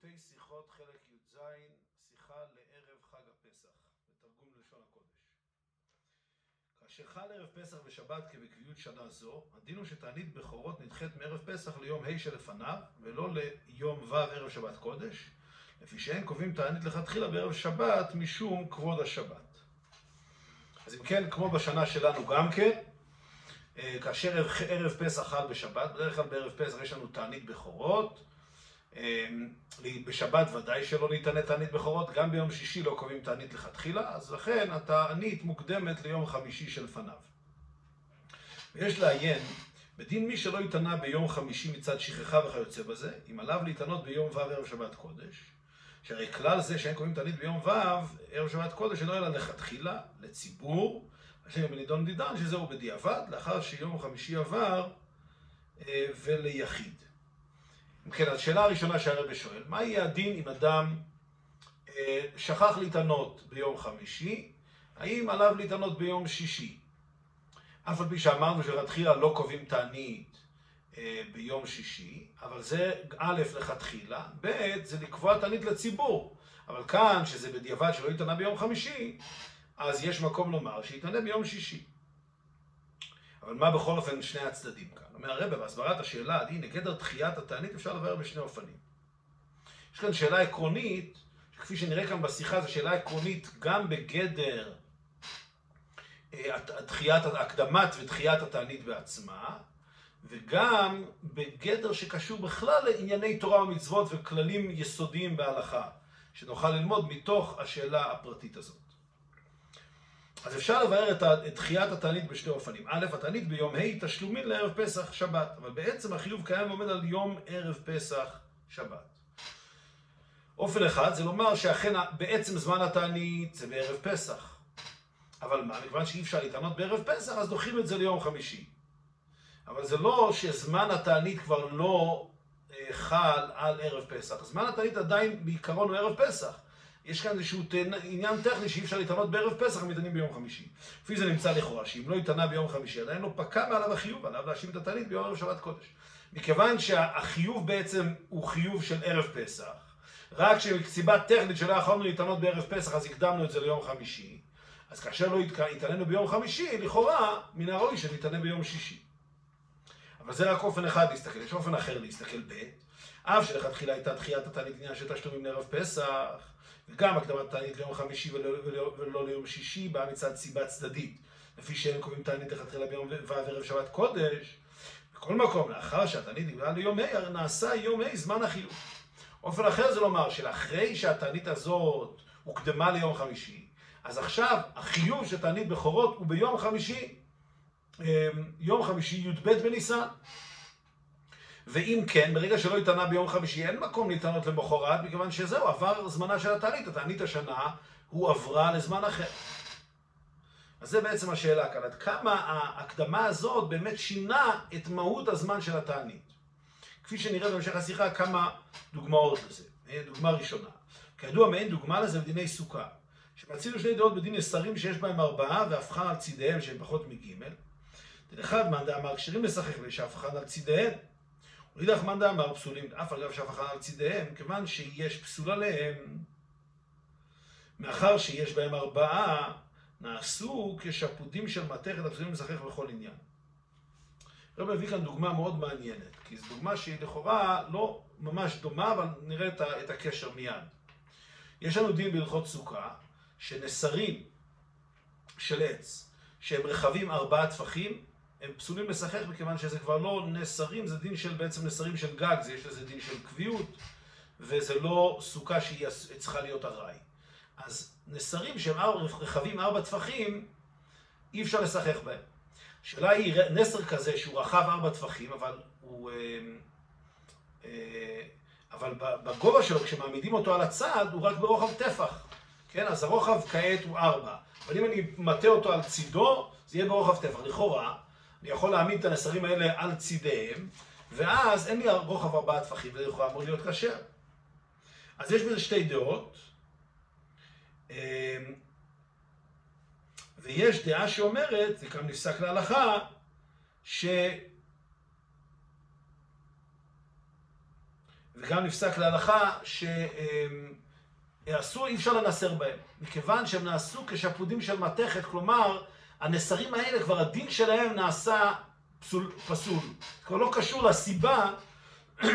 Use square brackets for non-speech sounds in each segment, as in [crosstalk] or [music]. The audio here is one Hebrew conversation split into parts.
פרטי שיחות חלק י"ז, שיחה לערב חג הפסח, בתרגום ללשון הקודש. כאשר חל ערב פסח ושבת כבקביעות שנה זו, הדין הוא שתענית בכורות נדחית מערב פסח ליום ה' שלפניו, ולא ליום ו' ערב שבת קודש, לפי שאין קובעים תענית לכתחילה בערב שבת משום כבוד השבת. אז אם כן, כמו בשנה שלנו גם כן, אה, כאשר ערב, פסח חל בשבת, בדרך כלל בערב פסח יש לנו תענית בכורות, בשבת ודאי שלא ניתנת תענית בכורות, גם ביום שישי לא קובעים תענית לכתחילה, אז לכן התענית מוקדמת ליום חמישי שלפניו. ויש לעיין, בדין מי שלא התענה ביום חמישי מצד שכחה וכיוצא בזה, אם עליו להתענות ביום ו' ערב שבת קודש, שהרי כלל זה שאין קובעים תענית ביום ו' ערב שבת קודש אינו אלא לכתחילה, לציבור, אשר בנידון דידן, שזהו בדיעבד, לאחר שיום חמישי עבר אה, וליחיד. כן, השאלה הראשונה שהרבא שואל, מה יהיה הדין אם אדם אה, שכח להתענות ביום חמישי, האם עליו להתענות ביום שישי? אף על פי שאמרנו שלכתחילה לא קובעים תענית אה, ביום שישי, אבל זה א' לכתחילה, ב' זה לקבוע תענית לציבור. אבל כאן, שזה בדיעבד שלא יתענה ביום חמישי, אז יש מקום לומר שיתענה ביום שישי. אבל מה בכל אופן שני הצדדים כאן? אומר הרבה, בהסברת השאלה, הנה גדר דחיית התענית אפשר לבאר בשני אופנים. יש כאן שאלה עקרונית, שכפי שנראה כאן בשיחה, זו שאלה עקרונית גם בגדר אה, דחיית, הקדמת ודחיית התענית בעצמה, וגם בגדר שקשור בכלל לענייני תורה ומצוות וכללים יסודיים בהלכה, שנוכל ללמוד מתוך השאלה הפרטית הזאת. אז אפשר לבאר את דחיית התענית בשני אופנים. א', התענית ביום ה' תשלומין לערב פסח שבת, אבל בעצם החיוב קיים ועומד על יום ערב פסח שבת. אופן אחד זה לומר שאכן בעצם זמן התענית זה בערב פסח. אבל מה, מכיוון שאי אפשר להתענות בערב פסח, אז דוחים את זה ליום חמישי. אבל זה לא שזמן התענית כבר לא אה, חל על ערב פסח. זמן התענית עדיין בעיקרון הוא ערב פסח. יש כאן איזשהו עניין טכני שאי אפשר להתענות בערב פסח, הם מתענים ביום חמישי. לפי זה נמצא לכאורה, שאם לא התענה ביום חמישי, עדיין לא פקע מעליו החיוב, עליו להשיב את התענית ביום ערב שבת קודש. מכיוון שהחיוב בעצם הוא חיוב של ערב פסח, רק שמסיבה טכנית שלא יכולנו להתענות בערב פסח, אז הקדמנו את זה ליום חמישי, אז כאשר לא התענינו ביום חמישי, לכאורה, מן הראוי שנתענה ביום שישי. אבל זה רק אופן אחד להסתכל, יש אופן אחר להסתכל ב. אף שלכתחילה הייתה דחיית התענית עניין של תשלומים לערב פסח, וגם הקדמת תענית ליום חמישי ולא, ולא, ולא ליום שישי באה מצד סיבה צדדית, לפי שאין קובעים תענית לכתחילה ביום ו' ערב שבת קודש. בכל מקום, לאחר שהתענית נקבעה ליום ה', נעשה יום ה' זמן החיוב. אופן אחר זה לומר שלאחרי שהתענית הזאת הוקדמה ליום חמישי, אז עכשיו החיוב של תענית בכורות הוא ביום חמישי, אמ, יום חמישי י"ב בניסן. ואם כן, ברגע שלא התענה ביום חמישי, אין מקום להתענות למחרת, מכיוון שזהו, עבר זמנה של התענית. התענית השנה, הוא עברה לזמן אחר. אז זה בעצם השאלה כאן, עד כמה ההקדמה הזאת באמת שינה את מהות הזמן של התענית. כפי שנראה בהמשך השיחה, כמה דוגמאות לזה. דוגמה ראשונה, כידוע מעין דוגמה לזה בדיני סוכה, שמצינו שני דעות בדין נסרים שיש בהם ארבעה והפכן על צידיהם שהם פחות מגימל. דין אחד מאן דאמר כשרים לשחק ושהפכן על צידיהם. ואידך מאן דאמר פסולים אף על גב שהפכן על צידיהם, כיוון שיש פסול עליהם. מאחר שיש בהם ארבעה, נעשו כשפודים של מתכת הפסולים לשחק בכל עניין. רב מביא כאן דוגמה מאוד מעניינת, כי זו דוגמה שהיא לכאורה לא ממש דומה, אבל נראה את הקשר מיד. יש לנו דין בהלכות סוכה, שנסרים של עץ, שהם רחבים ארבעה טפחים, הם פסולים לשחק מכיוון שזה כבר לא נסרים, זה דין של בעצם נסרים של גג, זה יש לזה דין של קביעות, וזה לא סוכה שהיא צריכה להיות ארעי. אז נסרים שהם רחבים ארבע טפחים, אי אפשר לשחק בהם. השאלה היא, נסר כזה שהוא רחב ארבע טפחים, אבל הוא... אה, אה, אבל בגובה שלו, כשמעמידים אותו על הצד, הוא רק ברוחב טפח. כן, אז הרוחב כעת הוא ארבע. אבל אם אני מטה אותו על צידו, זה יהיה ברוחב טפח. לכאורה, אני יכול להעמיד את הנסרים האלה על צידיהם, ואז אין לי רוחב ארבעה טפחים, וזה יכול אמור להיות כשר. אז יש בזה שתי דעות, אמ, ויש דעה שאומרת, זה כאן נפסק להלכה, ש... וגם נפסק להלכה שעשו, אי אפשר לנסר בהם, מכיוון שהם נעשו כשפודים של מתכת, כלומר, הנסרים האלה, כבר הדין שלהם נעשה פסול, פסול. כבר לא קשור לסיבה [clears throat]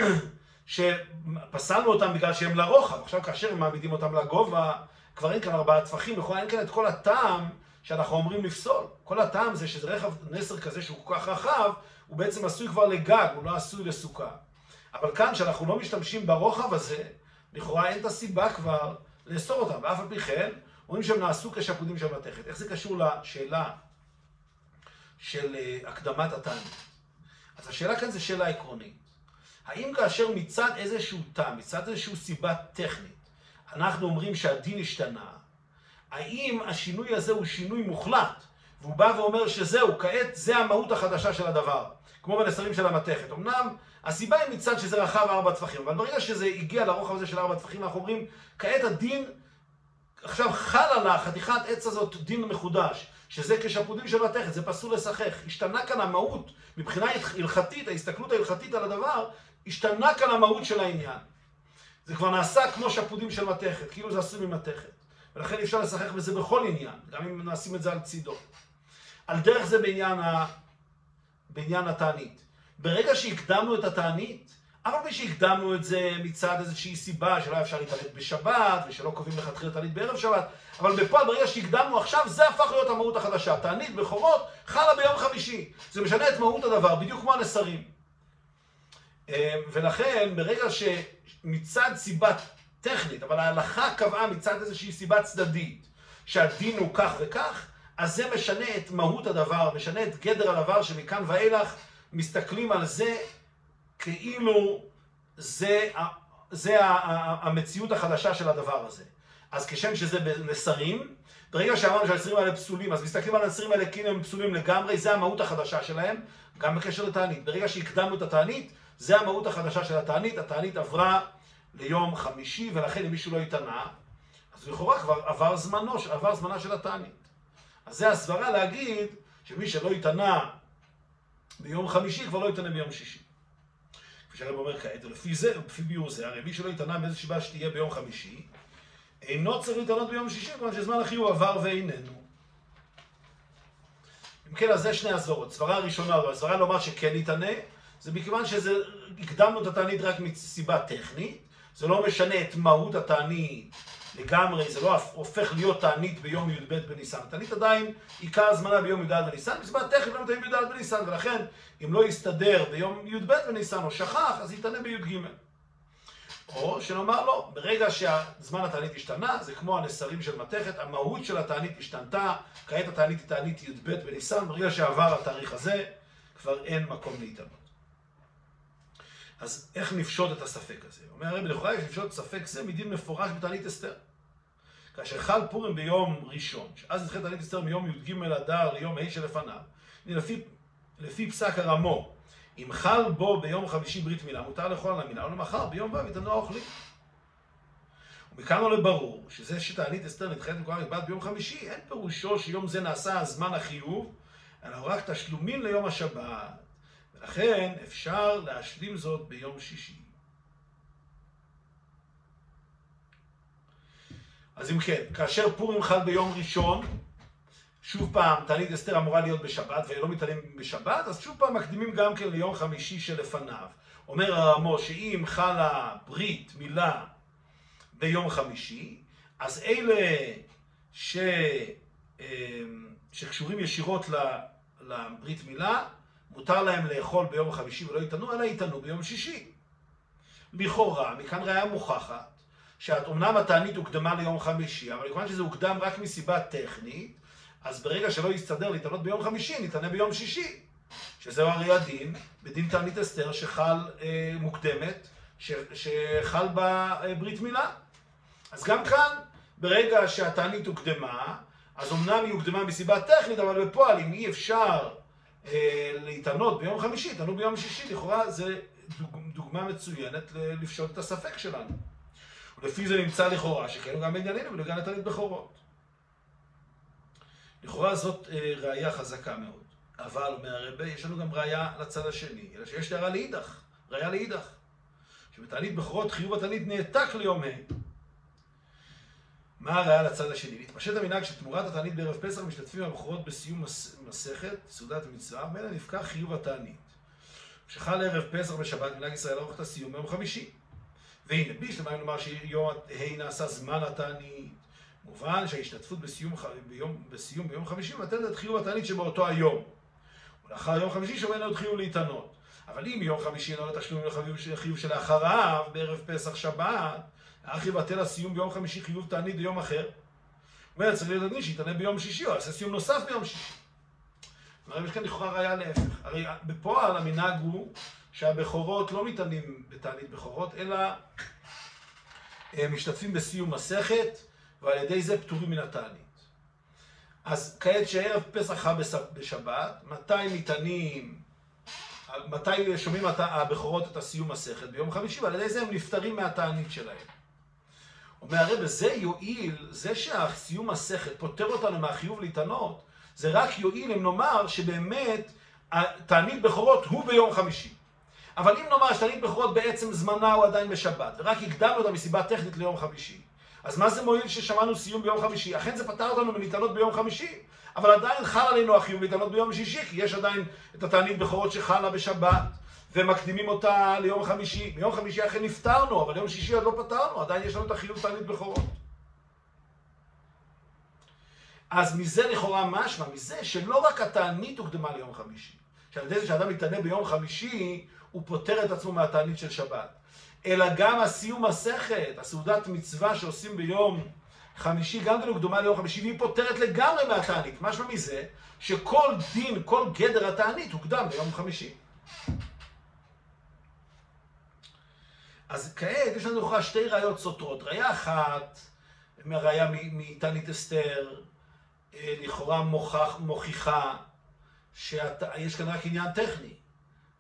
שפסלנו אותם בגלל שהם לרוחב. עכשיו כאשר הם מעמידים אותם לגובה, כבר אין כאן ארבעה טפחים, לכאורה אין כאן את כל הטעם שאנחנו אומרים לפסול. כל הטעם זה שזה רכב נסר כזה שהוא כל כך רחב, הוא בעצם עשוי כבר לגג, הוא לא עשוי לסוכה. אבל כאן, שאנחנו לא משתמשים ברוחב הזה, לכאורה אין את הסיבה כבר לאסור אותם. ואף על פי כן, אומרים שהם נעשו כשפודים של מתכת. איך זה קשור לשאלה של אה, הקדמת התענית? אז השאלה כאן זה שאלה עקרונית. האם כאשר מצד איזשהו טעם, מצד איזושהי סיבה טכנית, אנחנו אומרים שהדין השתנה, האם השינוי הזה הוא שינוי מוחלט, והוא בא ואומר שזהו, כעת זה המהות החדשה של הדבר, כמו בנסרים של המתכת. אמנם הסיבה היא מצד שזה רחב ארבע טפחים, אבל ברגע שזה הגיע לרוחב הזה של ארבע טפחים, אנחנו אומרים, כעת הדין עכשיו חל על החתיכת עץ הזאת דין מחודש, שזה כשפודים של מתכת, זה פסול לשחך. השתנה כאן המהות, מבחינה הלכתית, ההסתכלות ההלכתית על הדבר, השתנה כאן המהות של העניין. זה כבר נעשה כמו שפודים של מתכת, כאילו זה עשוי ממתכת. ולכן אפשר לשחק בזה בכל עניין, גם אם נשים את זה על צידו. על דרך זה בעניין, ה... בעניין התענית. ברגע שהקדמנו את התענית, אף על שהקדמנו את זה מצד איזושהי סיבה שלא היה אפשר להתעלת בשבת, ושלא קובעים לכתחילה תענית בערב שבת, אבל בפועל ברגע שהקדמנו עכשיו, זה הפך להיות המהות החדשה. תענית בכורות חלה ביום חמישי. זה משנה את מהות הדבר, בדיוק כמו הנסרים. אה, ולכן, ברגע שמצד סיבה טכנית, אבל ההלכה קבעה מצד איזושהי סיבה צדדית, שהדין הוא כך וכך, אז זה משנה את מהות הדבר, משנה את גדר הדבר, שמכאן ואילך מסתכלים על זה כאילו זה, זה המציאות החדשה של הדבר הזה. אז כשם שזה בנסרים, ברגע שאמרנו שהנסרים האלה פסולים, אז מסתכלים על הנסרים האלה כאילו הם פסולים לגמרי, זה המהות החדשה שלהם, גם בקשר לתענית. ברגע שהקדמנו את התענית, זה המהות החדשה של התענית, התענית עברה ליום חמישי, ולכן אם מישהו לא התענה, אז לכאורה כבר עבר זמנו, עבר זמנה של התענית. אז זה הסברה להגיד שמי שלא התענה ביום חמישי, כבר לא יתענה ביום שישי. כפי שהרב אומר כעת, ולפי זה, לפי ביור זה, הרי מי שלא יתענה מאיזו סיבה שתהיה ביום חמישי, אינו צריך להתענות ביום שישי, כיוון שזמן החיוב עבר ואיננו. אם כן, אז זה שני הסברות. סברה הראשונה, הסברה לומר שכן יתענה, זה מכיוון שהקדמנו את התענית רק מסיבה טכנית, זה לא משנה את מהות התענית לגמרי, זה לא הופך להיות תענית ביום י"ב בניסן. תענית עדיין עיקר הזמנה ביום י"ד בניסן, מסיבה טכנית לא מתאים בי"ד בניסן, ולכן אם לא יסתדר ביום י"ב בניסן או שכח, אז יתענה בי"ג. או שנאמר לא, ברגע שהזמן התענית השתנה, זה כמו הנסרים של מתכת, המהות של התענית השתנתה, כעת התענית היא תענית י"ב בניסן, ברגע שעבר התאריך הזה, כבר אין מקום להתענות. אז איך נפשוט את הספק הזה? אומר הרב, לכאורה יש לפשוט ספק זה מדין מפורש בתענית אסתר. כאשר חל פורים ביום ראשון, שאז התחיל תענית אסתר מיום י"ג אדר ליום ה' שלפניו, לפי, לפי פסק הרמו, אם חל בו ביום חמישי ברית מילה, מותר לאכול על המילה, ולמחר ביום ו' יתנו האוכלים. ומכאן עולה ברור שזה שתענית אסתר נדחית מכוח נקבעת ביום חמישי, אין פירושו שיום זה נעשה זמן החיוב, אלא רק תשלומים ליום השבת. ולכן אפשר להשלים זאת ביום שישי. אז אם כן, כאשר פורים חל ביום ראשון, שוב פעם, תענית אסתר אמורה להיות בשבת, ולא מתענים בשבת, אז שוב פעם מקדימים גם כן ליום חמישי שלפניו. אומר הרמו שאם חלה ברית מילה ביום חמישי, אז אלה ש... אמ, שקשורים ישירות לברית מילה, מותר להם לאכול ביום חמישי ולא יתענו, אלא יתענו ביום שישי. לכאורה, מכאן ראיה מוכחת, שאומנם התענית הוקדמה ליום חמישי, אבל כיוון שזה הוקדם רק מסיבה טכנית, אז ברגע שלא יסתדר להתענות ביום חמישי, נתענה ביום שישי. שזהו הרי הדין, בדין תענית אסתר שחל אה, מוקדמת, ש, שחל בה אה, ברית מילה. אז גם כאן, ברגע שהתענית הוקדמה, אז אמנם היא הוקדמה מסיבה טכנית, אבל בפועל, אם אי אפשר להתענות ביום חמישי, התענו ביום שישי, לכאורה זה דוג, דוגמה מצוינת לפשוט את הספק שלנו. ולפי זה נמצא לכאורה שכן גם בענייננו ולגן התענית בכורות. לכאורה זאת אה, ראייה חזקה מאוד. אבל, אומר הרבה, יש לנו גם ראייה לצד השני, אלא שיש הערה לאידך, ראייה לאידך. שבתענית בכורות חיוב התענית נעתק ליום ה'. מה הראיה לצד השני? מתפשט המנהג שתמורת התענית בערב פסח משתתפים הבכורות בסיום מסכת, סעודת מצווה, ממנה נפקע חיוב התענית. כשחל ערב פסח בשבת, מנהג ישראל ערוך את הסיום ביום חמישי. והנה, בלי שלמיים לומר שיום ה' נעשה זמן התענית. מובן שההשתתפות בסיום, ביום, בסיום ביום חמישי מבטלת את חיוב התענית שבאותו היום. ולאחר יום חמישי שומעים עוד חיוב להתענות. אבל אם יום חמישי אינו לתשלום לחיוב שלאחריו, בערב פסח שבת, אך יבטל הסיום ביום חמישי חיוב תענית ביום אחר. אומר, צריך להיות הדין שיתענה ביום שישי, או יעשה סיום נוסף ביום שישי. כלומר, יש כאן לכאורה ראיה להפך. הרי בפועל המנהג הוא שהבכורות לא מתענים בתענית בכורות, אלא משתתפים בסיום מסכת, ועל ידי זה פטורים מן התענית. אז כעת שערב פסח בשבת, מתי ניתנים, מתי שומעים הבכורות את הסיום מסכת? ביום חמישי, ועל ידי זה הם נפטרים מהתענית שלהם. אומר הרב, זה יועיל, זה שהסיום מסכת פוטר אותנו מהחיוב להתענות, זה רק יועיל אם נאמר שבאמת תענית בכורות הוא ביום חמישי. אבל אם נאמר שתענית בכורות בעצם זמנה הוא עדיין בשבת, ורק הקדמנו אותה מסיבה טכנית ליום חמישי, אז מה זה מועיל ששמענו סיום ביום חמישי? אכן זה פתר אותנו מניתנות ביום חמישי, אבל עדיין חל עלינו החיוב להתענות ביום שישי, כי יש עדיין את התענית בכורות שחלה בשבת, ומקדימים אותה ליום חמישי. ביום חמישי אכן נפטרנו, אבל יום שישי עוד לא פתרנו, עדיין יש לנו את החיוב תענית בכורות. אז מזה לכאורה משמע, מזה שלא רק התענית הוקדמה ליום חמישי, שעל ידי זה שאדם מתענה ביום חמישי, הוא פוטר את עצמו מהתענית של שבת. אלא גם הסיום מסכת, הסעודת מצווה שעושים ביום חמישי, גם כן הוקדמה ליום חמישי, והיא פותרת לגמרי מהתענית. משמע מזה, שכל דין, כל גדר התענית הוקדם ליום חמישי. אז כעת יש לנו לכאורה שתי ראיות סותרות. ראיה אחת, ראיה מתענית אסתר, לכאורה מוכח, מוכיחה שיש כאן רק עניין טכני.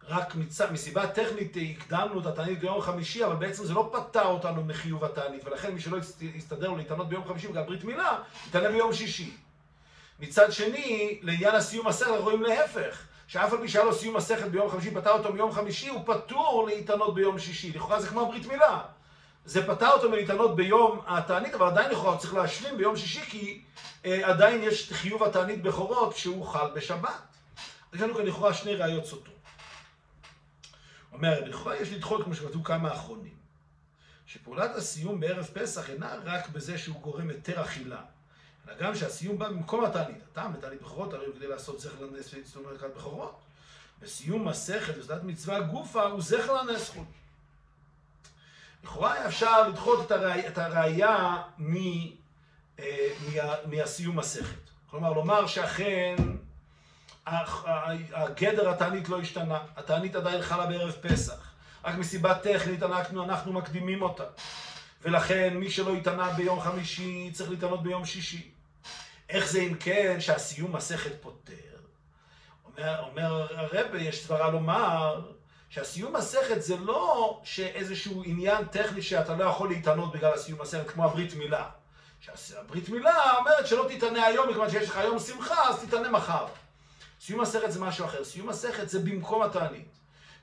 רק מצ... מסיבה טכנית הקדמנו את התענית ביום חמישי, אבל בעצם זה לא פתר אותנו מחיוב התענית, ולכן מי שלא יסתדר לו להתענות ביום חמישי בגלל ברית מילה, יתענה ביום שישי. מצד שני, לעניין הסיום אנחנו רואים להפך, שאף על פי שהיה לו סיום מסכת ביום חמישי, פתר אותו מיום חמישי, הוא פטור להתענות ביום שישי. לכאורה זה כמו ברית מילה. זה פטר אותו מלהתענות ביום התענית, אבל עדיין לכאורה צריך להשלים ביום שישי, כי אה, עדיין יש חיוב התענית בכורות שהוא חל בשבת. יש לנו כאן לכאורה שני ראיות סותרות. אומר, לכאורה יש לדחות, כמו שכתוב כמה אחרונים, שפעולת הסיום בערב פסח אינה רק בזה שהוא גורם היתר אכילה, אלא גם שהסיום בא במקום התענית. הטעם בתענית בכורות, הרי הוא כדי לעשות זכר לנס ולצטום מרכז בכורות. בסיום מסכת וסדת מצווה גופה הוא זכר לנס חוץ. לכאורה אפשר לדחות את, הראי, את הראייה מ, אה, מה, מהסיום מסכת. כלומר, לומר שאכן הגדר התענית לא השתנה, התענית עדיין חלה בערב פסח. רק מסיבה טכנית אנחנו, אנחנו מקדימים אותה. ולכן מי שלא התענה ביום חמישי צריך להתענות ביום שישי. איך זה אם כן שהסיום מסכת פותר? אומר, אומר הרב, יש סברה לומר שהסיום מסכת זה לא שאיזשהו עניין טכני שאתה לא יכול להתענות בגלל הסיום מסכת, כמו הברית מילה. שהברית מילה אומרת שלא תתענה היום, מכיוון שיש לך היום שמחה, אז תתענה מחר. סיום מסכת זה משהו אחר. סיום מסכת זה במקום התענית.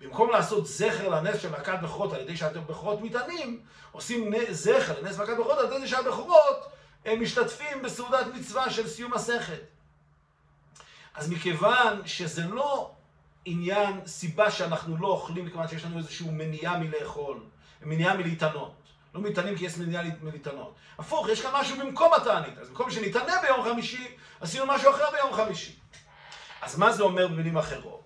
במקום לעשות זכר לנס של מכת בכורות על ידי שאתם בכורות מתענים, עושים זכר לנס מכת בכורות על ידי שהבכורות הם משתתפים בסעודת מצווה של סיום מסכת. אז מכיוון שזה לא עניין, סיבה שאנחנו לא אוכלים, מכיוון שיש לנו איזושהי מניעה מלאכול, מניעה מלהתענות. לא מתענים כי יש מניעה מלהתענות. הפוך, יש כאן משהו במקום התענית. אז במקום שנתענה ביום חמישי, עשינו משהו אחר ביום חמישי. אז מה זה אומר במילים אחרות?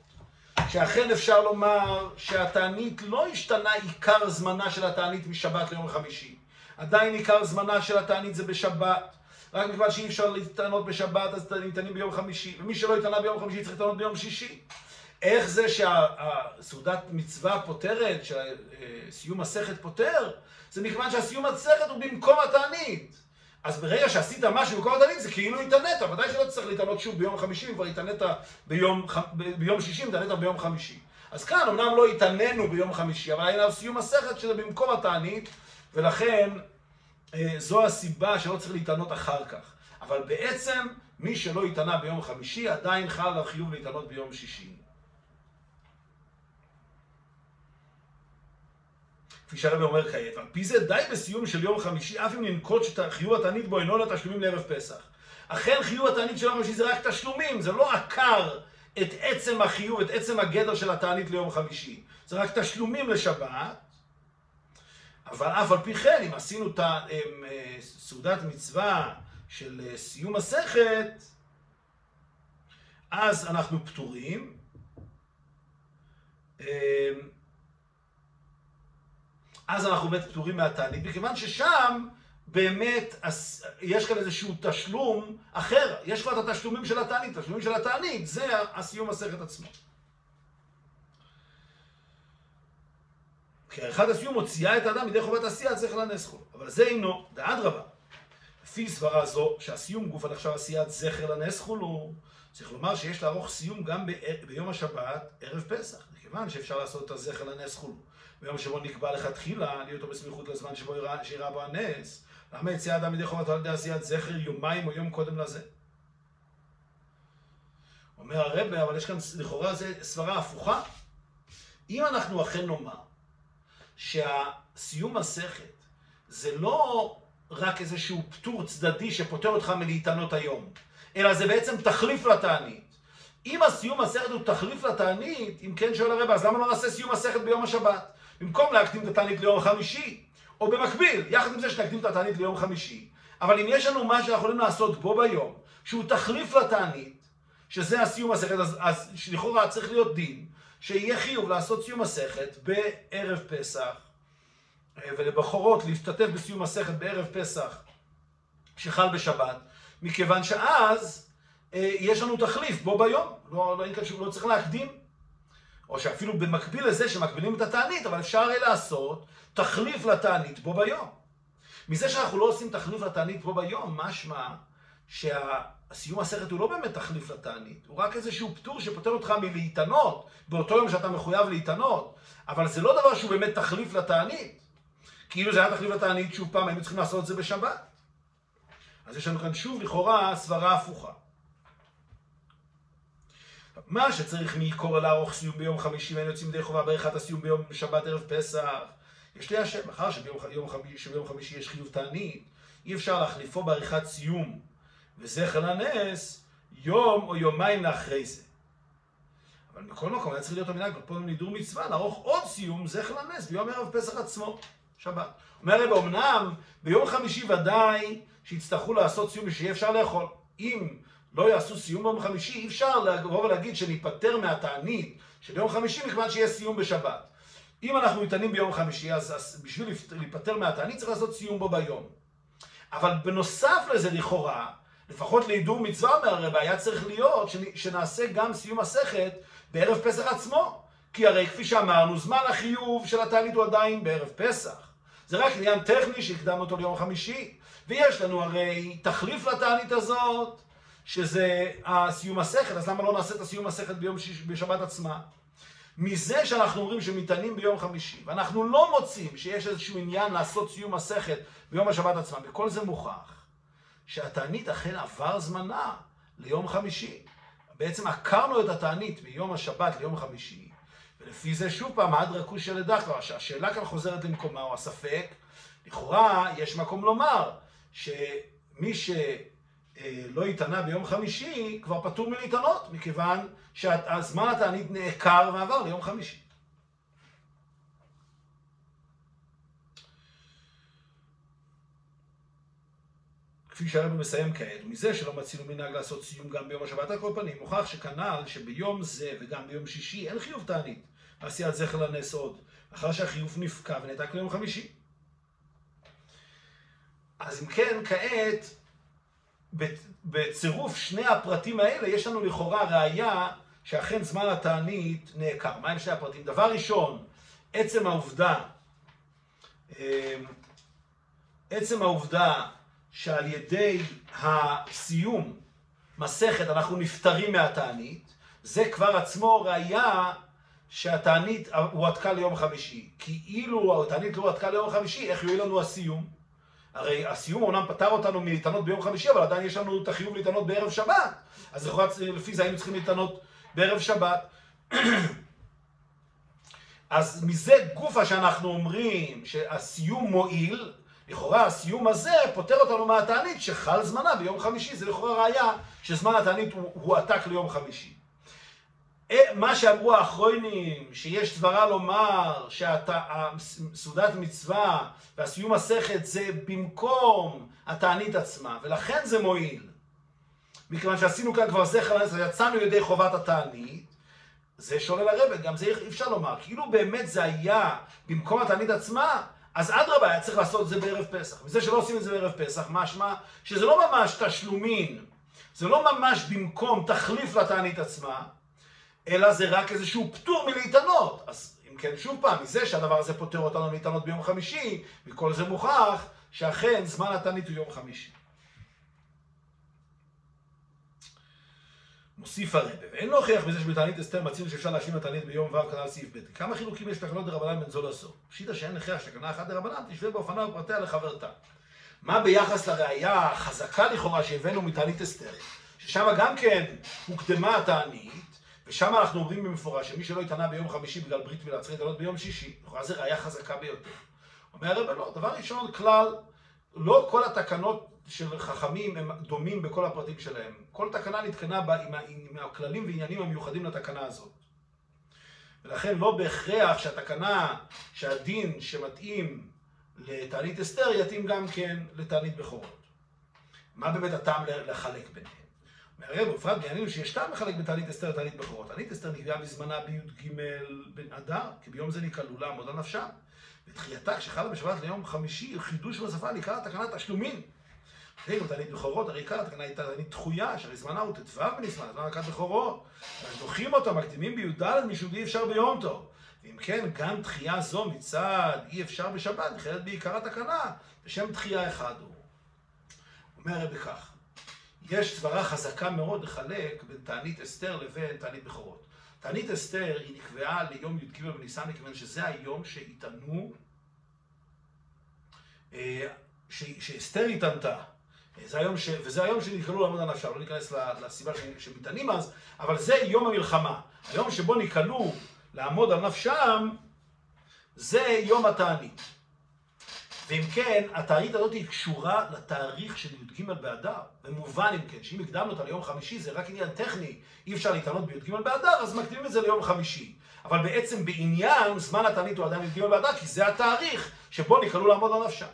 שאכן אפשר לומר שהתענית לא השתנה עיקר זמנה של התענית משבת ליום חמישי. עדיין עיקר זמנה של התענית זה בשבת. רק מכיוון שאי אפשר להתענות בשבת, אז ניתנים ביום חמישי. ומי שלא התענה ביום חמישי צריך להתענות ביום שישי. איך זה שהסעודת מצווה פותרת, שסיום מסכת פותר, זה מכיוון שהסיום מסכת הוא במקום התענית. אז ברגע שעשית משהו במקום התענית, זה כאילו התענית, ודאי שלא תצטרך להתענות שוב ביום חמישי, כבר התענית ביום, ביום שישי, התענית ביום חמישי. אז כאן אמנם לא התעננו ביום חמישי, אבל היה סיום מסכת שזה במקום התענית, ולכן זו הסיבה שלא צריך להתענות אחר כך. אבל בעצם, מי שלא התענה ביום חמישי, עדיין חל עליו חיוב להתענות ביום שישי. כפי שהרבי אומר כעת, ועל פי זה די בסיום של יום חמישי, אף אם ננקוט שחיוב התענית בו אינו לתשלומים לערב פסח. אכן חיוב התענית של יום חמישי זה רק תשלומים, זה לא עקר את עצם החיוב, את עצם הגדר של התענית ליום חמישי. זה רק תשלומים לשבת, אבל אף על פי כן, אם עשינו את אה, סעודת מצווה של אה, סיום מסכת, אז אנחנו פטורים. אמ, אז אנחנו באמת פטורים מהתענית, מכיוון ששם באמת יש כאן איזשהו תשלום אחר, יש כבר את התשלומים של התענית, התשלומים של התענית זה הסיום מסכת עצמו. כי עריכת הסיום מוציאה את האדם מידי חובת עשייה, צריך לנס חולו. אבל זה אינו, ואדרבה, לפי סברה זו, שהסיום גוף הנחשב עשיית זכר לנס חולו, צריך לומר שיש לערוך סיום גם ביום השבת, ערב פסח, מכיוון שאפשר לעשות את הזכר לנס חולו. ביום שבו נקבע לכתחילה, להיות בסמיכות לזמן שבו שאירע בו הנס, למה יציאה אדם מידי חובתו על ידי עשיית זכר יומיים או יום קודם לזה? אומר הרבה, אבל יש כאן לכאורה סברה הפוכה. אם אנחנו אכן נאמר שהסיום מסכת זה לא רק איזשהו פטור צדדי שפוטר אותך מלהתענות היום, אלא זה בעצם תחליף לתענית. אם הסיום מסכת הוא תחליף לתענית, אם כן שואל הרבה, אז למה לא נעשה סיום מסכת ביום השבת? במקום להקדים את התענית ליום חמישי, או במקביל, יחד עם זה שנקדים את התענית ליום חמישי. אבל אם יש לנו מה שאנחנו יכולים לעשות בו ביום, שהוא תחליף לתענית, שזה הסיום מסכת, אז, אז לכאורה צריך להיות דין, שיהיה חיוב לעשות סיום מסכת בערב פסח, אה, ולבחורות להשתתף בסיום מסכת בערב פסח שחל בשבת, מכיוון שאז אה, יש לנו תחליף בו ביום, לא, לא, לא, לא צריך להקדים. או שאפילו במקביל לזה שמקבילים את התענית, אבל אפשר הרי לעשות תחליף לתענית בו ביום. מזה שאנחנו לא עושים תחליף לתענית בו ביום, משמע שהסיום הסרט הוא לא באמת תחליף לתענית, הוא רק איזשהו פטור שפוטר אותך מלהתענות באותו יום שאתה מחויב להתענות, אבל זה לא דבר שהוא באמת תחליף לתענית. כאילו זה היה תחליף לתענית, שוב פעם היינו צריכים לעשות את זה בשבת. אז יש לנו כאן שוב לכאורה סברה הפוכה. מה שצריך מקורא לערוך סיום ביום חמישי ואין יוצאים ידי חובה בעריכת הסיום ביום שבת ערב פסח. יש לי השם, מאחר שביום, שביום חמישי יש חיוב תענית, אי אפשר להחליפו בעריכת סיום וזכר לנס יום או יומיים לאחרי זה. אבל בכל מקום היה צריך להיות המנהג פה נידור מצווה לערוך עוד סיום זכר לנס ביום ערב פסח עצמו, שבת. אומר הרב, אמנם ביום חמישי ודאי שיצטרכו לעשות סיום ושיהיה אפשר לאכול. אם לא יעשו סיום ביום חמישי, אי אפשר לבוא ולהגיד שניפטר מהתענית של יום חמישי מכיוון שיהיה סיום בשבת. אם אנחנו ניתנים ביום חמישי, אז, אז בשביל להיפטר מהתענית צריך לעשות סיום בו ביום. אבל בנוסף לזה לכאורה, לפחות להידור מצווה מהרבה, היה צריך להיות שנעשה גם סיום מסכת בערב פסח עצמו. כי הרי כפי שאמרנו, זמן החיוב של התענית הוא עדיין בערב פסח. זה רק עניין טכני שהקדמנו אותו ליום חמישי. ויש לנו הרי תחליף לתענית הזאת, שזה הסיום מסכת, אז למה לא נעשה את הסיום מסכת ביום שיש, בשבת עצמה? מזה שאנחנו אומרים שמטענים ביום חמישי, ואנחנו לא מוצאים שיש איזשהו עניין לעשות סיום מסכת ביום השבת עצמה, וכל זה מוכח שהתענית אכן עבר זמנה ליום חמישי. בעצם עקרנו את התענית מיום השבת ליום חמישי, ולפי זה שוב פעם, עד רקושיה לדחתו, השאלה כאן חוזרת למקומה, או הספק, לכאורה יש מקום לומר שמי ש... אה, התענה ביום חמישי, כבר פטור מלהתענות, מכיוון שהזמן התענית נעקר ועבר ליום חמישי. כפי שהרבא מסיים כעת, מזה שלא מצינו מנהג לעשות סיום גם ביום השבת על כל פנים, מוכח שכנ"ל שביום זה וגם ביום שישי אין חיוב תענית, עשיית זכר לנס עוד, אחר שהחיוב נפקע ונעתק ליום חמישי. אז אם כן, כעת בצירוף שני הפרטים האלה יש לנו לכאורה ראייה שאכן זמן התענית נעקר. מהם שני הפרטים? דבר ראשון, עצם העובדה, אמ, עצם העובדה שעל ידי הסיום מסכת אנחנו נפטרים מהתענית, זה כבר עצמו ראייה שהתענית הועתקה ליום חמישי. כי אילו התענית לא הועתקה ליום חמישי, איך יועיל לנו הסיום? הרי הסיום אומנם פטר אותנו מלהתענות ביום חמישי, אבל עדיין יש לנו את החיוב להתענות בערב שבת. אז לפי זה היינו צריכים להתענות בערב שבת. [clears throat] אז מזה גופה שאנחנו אומרים שהסיום מועיל, לכאורה הסיום הזה פוטר אותנו מהתענית שחל זמנה ביום חמישי, זה לכאורה ראיה שזמן התענית הוא הועתק ליום חמישי. אה, מה שאמרו האחרונים, שיש סברה לומר שהסעודת מצווה והסיום מסכת זה במקום התענית עצמה, ולכן זה מועיל. מכיוון שעשינו כאן כבר זכר לנצח, יצאנו ידי חובת התענית, זה שולל הרבד, גם זה אי אפשר לומר. כאילו באמת זה היה במקום התענית עצמה, אז אדרבה, היה צריך לעשות את זה בערב פסח. וזה שלא עושים את זה בערב פסח, משמע שזה לא ממש תשלומין, זה לא ממש במקום תחליף לתענית עצמה, אלא זה רק איזשהו פטור מלהתענות. אז אם כן, שוב פעם, מזה שהדבר הזה פוטר אותנו להתענות ביום חמישי, מכל זה מוכח שאכן זמן התענית הוא יום חמישי. מוסיף הרבה, ואין להוכיח בזה שבתענית אסתר מצינו שאפשר להשלים את התענית ביום ו' כנ"ל סעיף ב'. כמה חילוקים יש תקנות דרבנן בין זו לזו? פשיטא שאין לכך שתקנה אחת דרבנן תשווה באופניו ופרטיה לחברתה. מה ביחס לראייה החזקה לכאורה שהבאנו מתענית אסתר, ששם גם כן הוקדמה התענית, ושם אנחנו אומרים במפורש שמי שלא התענה ביום חמישי בגלל ברית מילה צריך להתענות ביום שישי, לכאורה זו ראייה חזקה ביותר. אומר הרב לא, דבר ראשון, כלל, לא כל התקנות של חכמים הם דומים בכל הפרטים שלהם. כל תקנה נתקנה בה עם, עם הכללים ועניינים המיוחדים לתקנה הזאת. ולכן לא בהכרח שהתקנה, שהדין שמתאים לתענית אסתר יתאים גם כן לתענית בכורות. מה באמת הטעם לחלק ביניהם? מהרב, בפרט בעניינים שיש טעם לחלק בין תענית אסתר לתענית בכורות. תענית אסתר נקבעה בזמנה בי"ג בן אדר, כי ביום זה נקראו לעמוד על נפשם. ותחייתה כשחלה בשבת ליום חמישי, חידוש בשפה נקרא תקנת תשלומים. זה גם תענית בכורות, הרי כאן התקנה הייתה תענית דחויה, שהרי זמנה הוא ט"ו בנזמן, זמן מכת בכורות. אז דוחים אותה, מקדימים בי"ד משום אי אפשר ביום טוב. ואם כן, גם דחייה זו מצד אי אפשר בשבת, נכללת בעיקר התקנה, בשם דחייה אחד הוא. אומר הרבי כך, יש סברה חזקה מאוד לחלק בין תענית אסתר לבין תענית בכורות. תענית אסתר היא נקבעה ליום י"ג בניסן, מכיוון שזה היום שהתענו, אה, שאסתר התענתה. זה היום ש... וזה היום שנקראו לעמוד על נפשם, לא ניכנס לסיבה שמתענים אז, אבל זה יום המלחמה. היום שבו נקראו לעמוד על נפשם, זה יום התענית. ואם כן, התענית הזאת היא קשורה לתאריך של י"ג באדר. במובן אם כן, שאם הקדמנו אותה ליום חמישי, זה רק עניין טכני, אי אפשר להתענות בי"ג באדר, אז מקדימים את זה ליום חמישי. אבל בעצם בעניין, זמן התענית הוא עדיין י"ג באדר, כי זה התאריך שבו נקראו לעמוד על נפשם.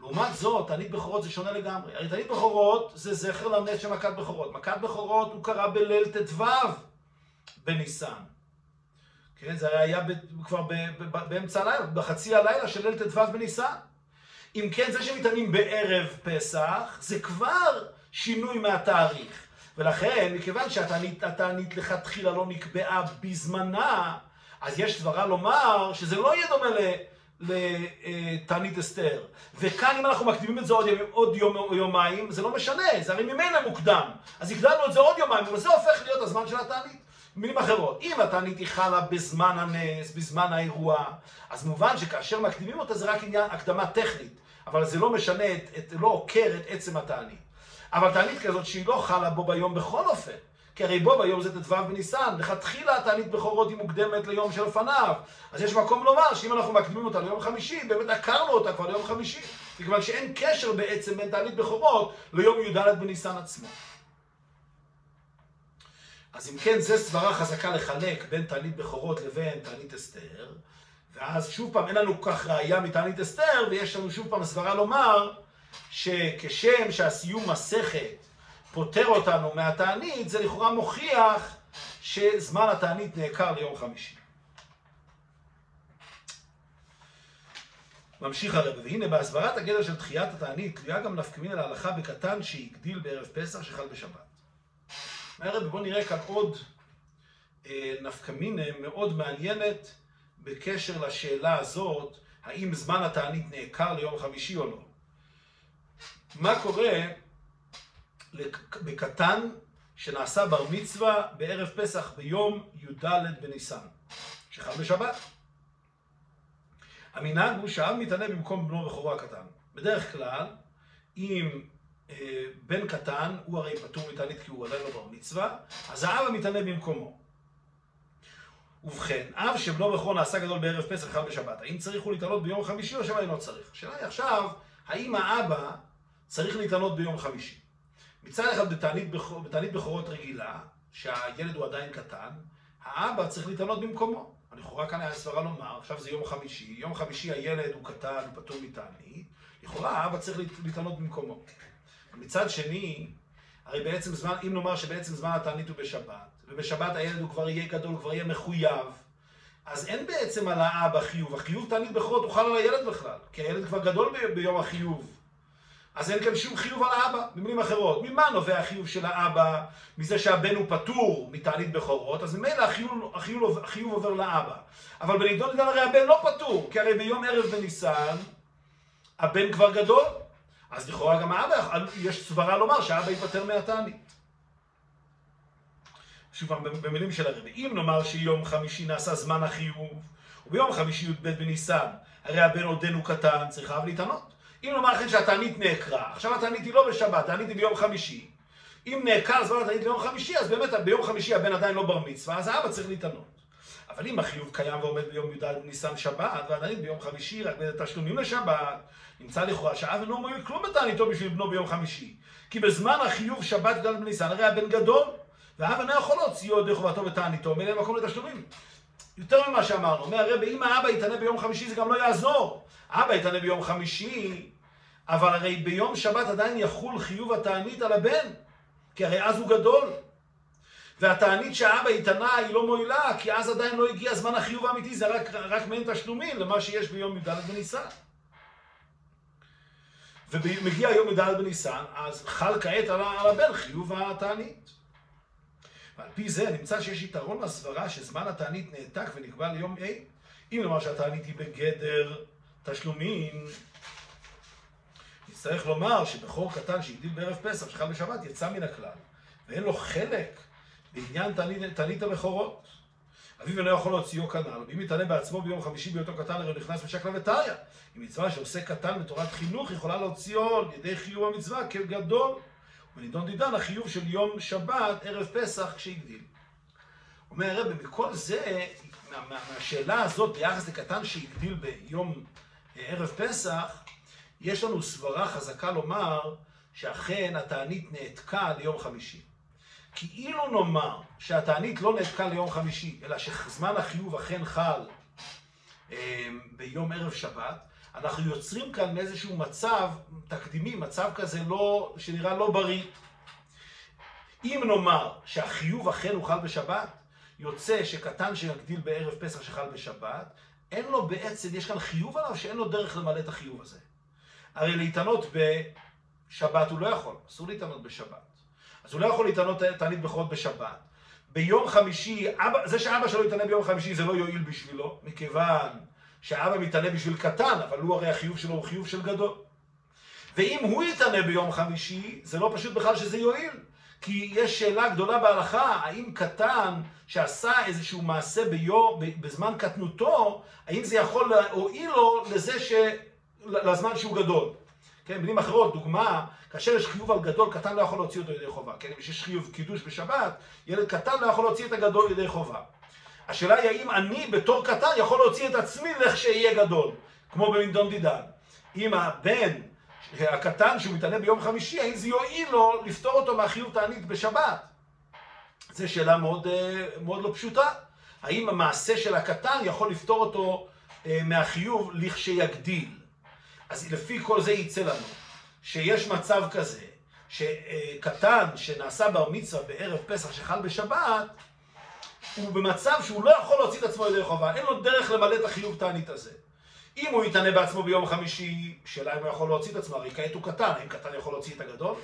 לעומת זאת, תענית בכורות זה שונה לגמרי. הרי תענית בכורות זה זכר לנס של מכת בכורות. מכת בכורות הוא קרה בליל ט"ו בניסן. כן, זה הרי היה כבר באמצע הלילה, בחצי הלילה של ליל ט"ו בניסן. אם כן, זה שמתענים בערב פסח, זה כבר שינוי מהתאריך. ולכן, מכיוון שהתענית לכתחילה לא נקבעה בזמנה, אז יש סברה לומר שזה לא יהיה דומה ל... לתענית אסתר. וכאן אם אנחנו מקדימים את זה עוד, ימים, עוד יום או יומיים, זה לא משנה, זה הרי ממילא מוקדם. אז הקדמנו את זה עוד יומיים, אבל זה הופך להיות הזמן של התענית. במילים אחרות, אם התענית היא חלה בזמן הנס, בזמן האירוע, אז מובן שכאשר מקדימים אותה זה רק עניין הקדמה טכנית, אבל זה לא משנה, את, את, לא עוקר את עצם התענית. אבל תענית כזאת שהיא לא חלה בו ביום בכל אופן, כי הרי בו ביום זה ט"ו בניסן, לכתחילה התענית בכורות היא מוקדמת ליום שלפניו. אז יש מקום לומר שאם אנחנו מקדימים אותה ליום חמישי, באמת עקרנו אותה כבר ליום חמישי. מכיוון שאין קשר בעצם בין תענית בכורות ליום י"ד בניסן עצמו. אז אם כן, זה סברה חזקה לחלק בין תענית בכורות לבין תענית אסתר. ואז שוב פעם, אין לנו כך ראייה מתענית אסתר, ויש לנו שוב פעם סברה לומר שכשם שהסיום מסכת פוטר אותנו מהתענית, זה לכאורה מוכיח שזמן התענית נעקר ליום חמישי. ממשיך הרב, והנה בהסברת הגדר של תחיית התענית תלויה גם נפקא להלכה בקטן שהגדיל בערב פסח שחל בשבת. הרב, בואו נראה כאן עוד אה, נפקא מאוד מעניינת בקשר לשאלה הזאת, האם זמן התענית נעקר ליום חמישי או לא. מה קורה בקטן שנעשה בר מצווה בערב פסח ביום י"ד בניסן, שחל בשבת. המנהג הוא שהאב מתענה במקום בנו בכורו הקטן. בדרך כלל, אם אה, בן קטן, הוא הרי פטור מתענית כי הוא עדיין לא בר מצווה, אז האב מתענה במקומו. ובכן, אב שבנו בכור נעשה גדול בערב פסח חל בשבת, האם צריך הוא להתעלות ביום חמישי או שבא אינו צריך? השאלה היא עכשיו, האם האבא צריך להתעלות ביום חמישי? מצד אחד בתענית בכורות רגילה, שהילד הוא עדיין קטן, האבא צריך להתענות במקומו. לכאורה כאן היה סברה לומר, עכשיו זה יום חמישי, יום חמישי הילד הוא קטן, הוא פטור מתענית, לכאורה האבא צריך להתענות במקומו. מצד שני, הרי בעצם זמן, אם נאמר שבעצם זמן התענית הוא בשבת, ובשבת הילד הוא כבר יהיה גדול, הוא כבר יהיה מחויב, אז אין בעצם על האבא חיוב. החיוב תענית בכורות הוא חל על הילד בכלל, כי הילד כבר גדול ביום החיוב. אז אין כאן שום חיוב על האבא, במילים אחרות. ממה נובע החיוב של האבא? מזה שהבן הוא פטור מתענית בכורות, אז ממילא החיוב, החיוב, החיוב עובר לאבא. אבל בנידון נידון הרי הבן לא פטור, כי הרי ביום ערב בניסן, הבן כבר גדול. אז לכאורה גם האבא, יש סברה לומר שהאבא ייפטר מהתענית. שוב פעם, במילים של הרבי, אם נאמר שיום חמישי נעשה זמן החיוב, וביום חמישי י"ב בניסן, הרי הבן עודנו קטן, צריך אב להתענות. אם נאמר לכם שהתענית נעקרה, עכשיו התענית היא לא בשבת, התענית היא ביום חמישי. אם נעקר זמן התענית ביום חמישי, אז באמת ביום חמישי הבן עדיין לא בר מצווה, אז האבא צריך להתענות. אבל אם החיוב קיים ועומד ביום י"ד בניסן שבת, והתענית ביום חמישי, רק בתשלומים לשבת, נמצא לכאורה שהאב אינו מועיל כלום בתעניתו בשביל בנו ביום חמישי. כי בזמן החיוב שבת י"ד בניסן, הרי הבן גדול, והאב אינו יכול להוציאו ידי חובתו בתעניתו, ואין מקום לתשלומים. יותר ממה שאמרנו, אומר הרבי, אם האבא יתענה ביום חמישי זה גם לא יעזור. האבא יתענה ביום חמישי, אבל הרי ביום שבת עדיין יחול חיוב התענית על הבן, כי הרי אז הוא גדול. והתענית שהאבא התענה היא לא מועילה, כי אז עדיין לא הגיע זמן החיוב האמיתי, זה רק, רק מעין תשלומים למה שיש ביום י"ד בניסן. ומגיע יום י"ד בניסן, אז חל כעת על הבן חיוב התענית. ועל פי זה נמצא שיש יתרון לסברה שזמן התענית נעתק ונקבע ליום A. אם נאמר שהתענית היא בגדר תשלומים, נצטרך לומר שבכור קטן שהגדיל בערב פסח, שחל בשבת, יצא מן הכלל, ואין לו חלק בעניין תענית הבכורות. אביו אינו יכול להוציאו כנ"ל, ואם יתענה בעצמו ביום חמישי בהיותו קטן, הרי הוא נכנס בשקלא וטריא. היא מצווה שעושה קטן בתורת חינוך, יכולה להוציאו על ידי חיוב המצווה כגדול. ונידון דידן החיוב של יום שבת, ערב פסח, כשהגדיל. אומר הרב, מכל זה, מה, מה, מהשאלה הזאת ביחס לקטן שהגדיל ביום אה, ערב פסח, יש לנו סברה חזקה לומר שאכן התענית נעתקה ליום חמישי. כי אילו נאמר שהתענית לא נעתקה ליום חמישי, אלא שזמן החיוב אכן חל אה, ביום ערב שבת, אנחנו יוצרים כאן איזשהו מצב תקדימי, מצב כזה לא, שנראה לא בריא. אם נאמר שהחיוב אכן הוא חל בשבת, יוצא שקטן שיגדיל בערב פסח שחל בשבת, אין לו בעצם, יש כאן חיוב עליו שאין לו דרך למלא את החיוב הזה. הרי להתענות בשבת הוא לא יכול, אסור להתענות בשבת. אז הוא לא יכול להתענות תענית בכורות בשבת. ביום חמישי, אבא, זה שאבא שלו יתענה ביום חמישי זה לא יועיל בשבילו, מכיוון שהאבא מתענה בשביל קטן, אבל הוא הרי החיוב שלו הוא חיוב של גדול. ואם הוא יתענה ביום חמישי, זה לא פשוט בכלל שזה יועיל. כי יש שאלה גדולה בהלכה, האם קטן שעשה איזשהו מעשה ביום, בזמן קטנותו, האם זה יכול להועיל לו לזה ש... לזמן שהוא גדול. כן, במילים אחרות, דוגמה, כאשר יש חיוב על גדול, קטן לא יכול להוציא אותו ידי חובה. כן, אם יש חיוב קידוש בשבת, ילד קטן לא יכול להוציא את הגדול ידי חובה. השאלה היא האם אני בתור קטן יכול להוציא את עצמי לכשיהיה גדול, כמו במדון דידן. אם הבן הקטן שהוא מתענה ביום חמישי, האם זה יועיל לו לפתור אותו מהחיוב תענית בשבת? זו שאלה מאוד, אה, מאוד לא פשוטה. האם המעשה של הקטן יכול לפתור אותו אה, מהחיוב לכשיגדיל? אז לפי כל זה יצא לנו שיש מצב כזה, שקטן שנעשה בר מצווה בערב פסח שחל בשבת, הוא במצב שהוא לא יכול להוציא את עצמו ידי חובה, אין לו דרך למלא את החיוב תענית הזה. אם הוא יתענה בעצמו ביום חמישי, שאלה אם הוא יכול להוציא את עצמו, הרי כעת הוא קטן, האם קטן יכול להוציא את הגדול?